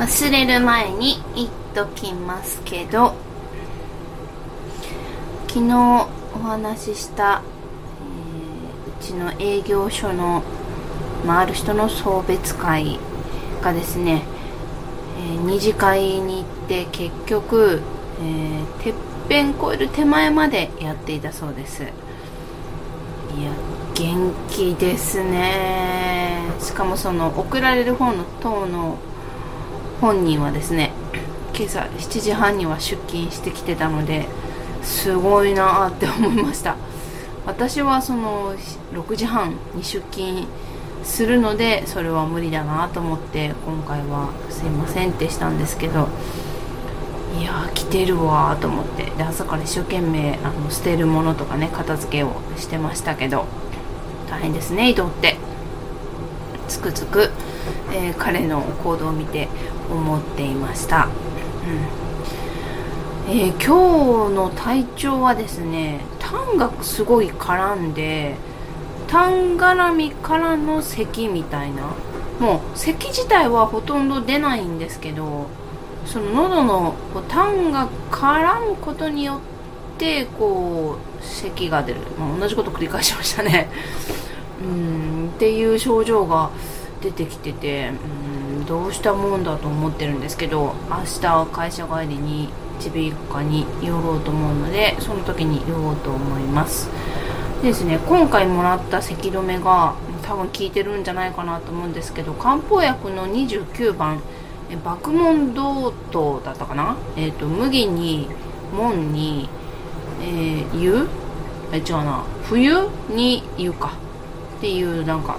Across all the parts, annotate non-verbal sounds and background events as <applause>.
忘れる前に言っときますけど昨日お話しした、えー、うちの営業所の、まあ、ある人の送別会がですね、えー、二次会に行って結局、えー、てっぺん越える手前までやっていたそうです。いや元気ですね。しかもその送られる方の塔の本人はですね今朝7時半には出勤してきてたのですごいなって思いました。私はその6時半に出勤するのでそれは無理だなと思って今回はすいませんってしたんですけどいや来てるわと思ってで朝から一生懸命あの捨てるものとかね片付けをしてましたけど大変ですね移動って。つくづく、えー、彼の行動を見て思っていました、うん。えー、今日の体調はですねタンがすごい絡んでタン絡みからの咳みたいなもう咳自体はほとんど出ないんですけどその喉のこうタンが絡むことによってこう咳が出る、まあ、同じこと繰り返しましたね。うんっていう症状が出てきててうんどうしたもんだと思ってるんですけど明日会社帰りに耳鼻科に寄ろうと思うのでその時に寄ろうと思います。ですね今回もらった咳止めが多分効いてるんじゃないかなと思うんですけど漢方薬の29番爆問同等だったかな、えーと、麦に門に、えー、湯？え違うな。冬に湯か。っていうなんか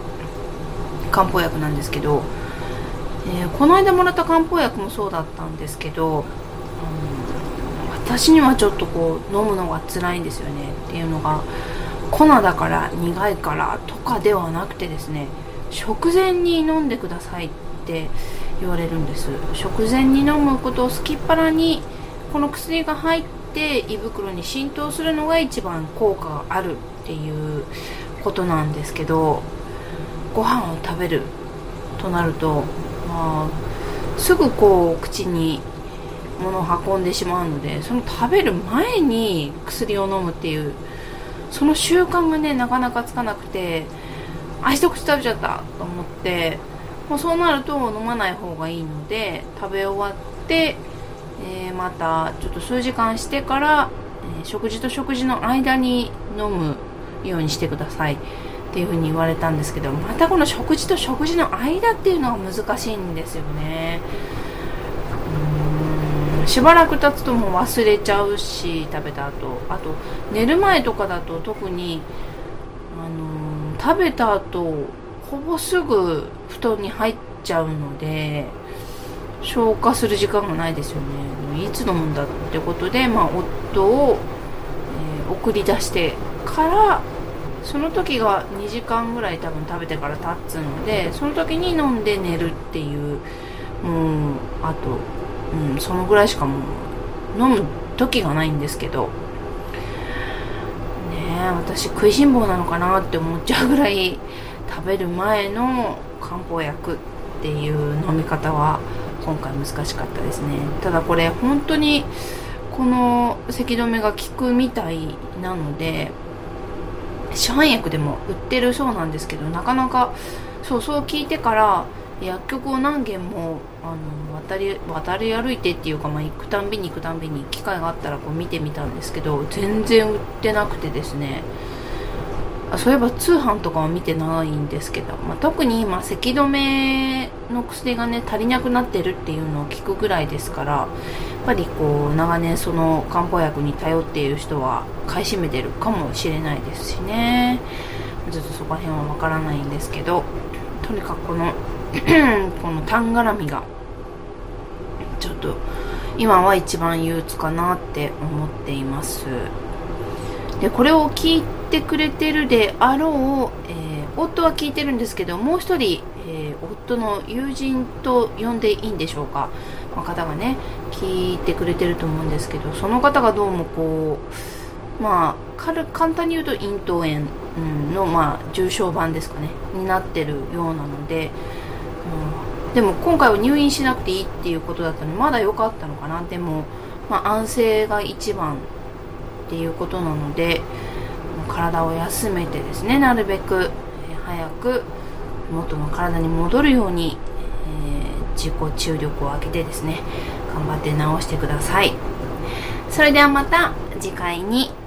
漢方薬なんですけど、えー、この間もらった漢方薬もそうだったんですけど、うん、私にはちょっとこう飲むのが辛いんですよねっていうのが粉だから苦いからとかではなくてですね食前に飲んでくださいって言われるんです。食前に飲むことをすきっ腹にこの薬が入って胃袋に浸透するのが一番効果があるっていうことなんですけどご飯を食べるとなると、まあ、すぐこう口に物を運んでしまうのでその食べる前に薬を飲むっていうその習慣がねなかなかつかなくてあ一口食べちゃったと思ってもうそうなると飲まない方がいいので食べ終わって、えー、またちょっと数時間してから、えー、食事と食事の間に飲むようにしてください。っていう風に言われたんですけどまたこの食事と食事の間っていうのが難しいんですよね。うんしばらく経つともう忘れちゃうし食べた後。あと寝る前とかだと特にあのー、食べた後ほぼすぐ布団に入っちゃうので消化する時間がないですよね。いつ飲むんだってことで、まあ、夫を、えー、送り出してからその時が2時間ぐらい多分食べてから経つのでその時に飲んで寝るっていうもうあと、うん、そのぐらいしかもう飲む時がないんですけど。ねえ私食いしん坊なのかなって思っちゃうぐらい食べる前の漢方薬っていう飲み方は今回難しかったですね。ただこれ本当にこの咳止めが効くみたいなので市販薬でも売ってるそうなんですけどなかなかそうそう聞いてから薬局を何軒もあの渡り渡り歩いてっていうか、まあ、行くたんびに行くたんびに機会があったらこう見てみたんですけど全然売ってなくてですね。そういえば通販とかは見てないんですけど、まあ、特に今咳止めの薬がね足りなくなってるっていうのを聞くぐらいですからやっぱりこう長年その漢方薬に頼っている人は買い占めてるかもしれないですしね。ちょっとそこら辺はわからないんですけどとにかくこの <clears throat> このタン絡みがちょっと今は一番憂鬱かなって思っています。でこれを聞いててくれてるであろう、えー、夫は聞いてるんですけどもう一人、えー、夫の友人と呼んでいいんでしょうか、ま、方がね聞いてくれてると思うんですけどその方がどうもこうまあ軽簡単に言うと咽頭炎の、まあ、重症版ですかねになってるようなので、うんでも今回は入院しなくていいっていうことだったのでまだ良かったのかな。でも、まあ、安静が一番っていうことなので体を休めてですねなるべく早く元の体に戻るように、えー、自己注力を上げてですね頑張って治してください。それではまた次回に。